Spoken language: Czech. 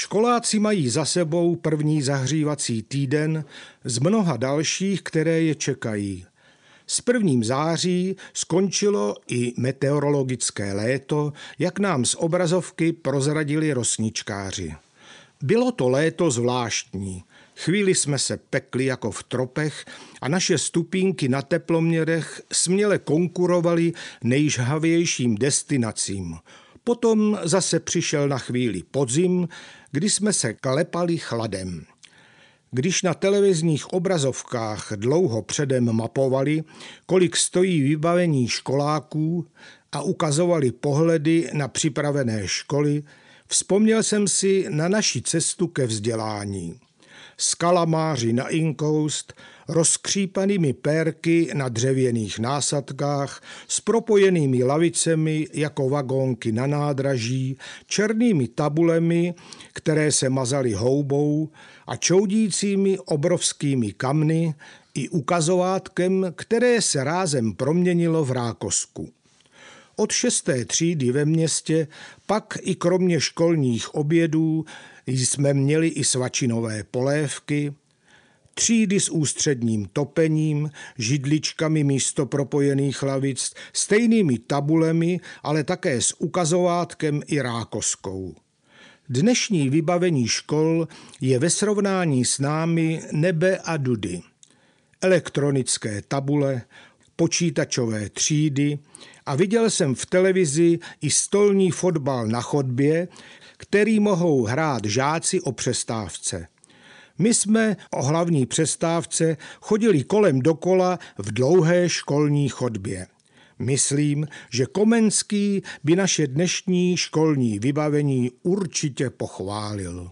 Školáci mají za sebou první zahřívací týden z mnoha dalších, které je čekají. S prvním září skončilo i meteorologické léto, jak nám z obrazovky prozradili rosničkáři. Bylo to léto zvláštní. Chvíli jsme se pekli jako v tropech a naše stupínky na teploměrech směle konkurovaly nejžhavějším destinacím. Potom zase přišel na chvíli podzim, kdy jsme se klepali chladem. Když na televizních obrazovkách dlouho předem mapovali, kolik stojí vybavení školáků a ukazovali pohledy na připravené školy, vzpomněl jsem si na naši cestu ke vzdělání. Skalamáři na inkoust, rozkřípanými pérky na dřevěných násadkách, s propojenými lavicemi jako vagónky na nádraží, černými tabulemi, které se mazaly houbou a čoudícími obrovskými kamny i ukazovátkem, které se rázem proměnilo v rákosku. Od šesté třídy ve městě pak i kromě školních obědů jsme měli i svačinové polévky, třídy s ústředním topením, židličkami místo propojených lavic, stejnými tabulemi, ale také s ukazovátkem i rákoskou. Dnešní vybavení škol je ve srovnání s námi nebe a dudy. Elektronické tabule, počítačové třídy a viděl jsem v televizi i stolní fotbal na chodbě, který mohou hrát žáci o přestávce. My jsme o hlavní přestávce chodili kolem dokola v dlouhé školní chodbě. Myslím, že Komenský by naše dnešní školní vybavení určitě pochválil.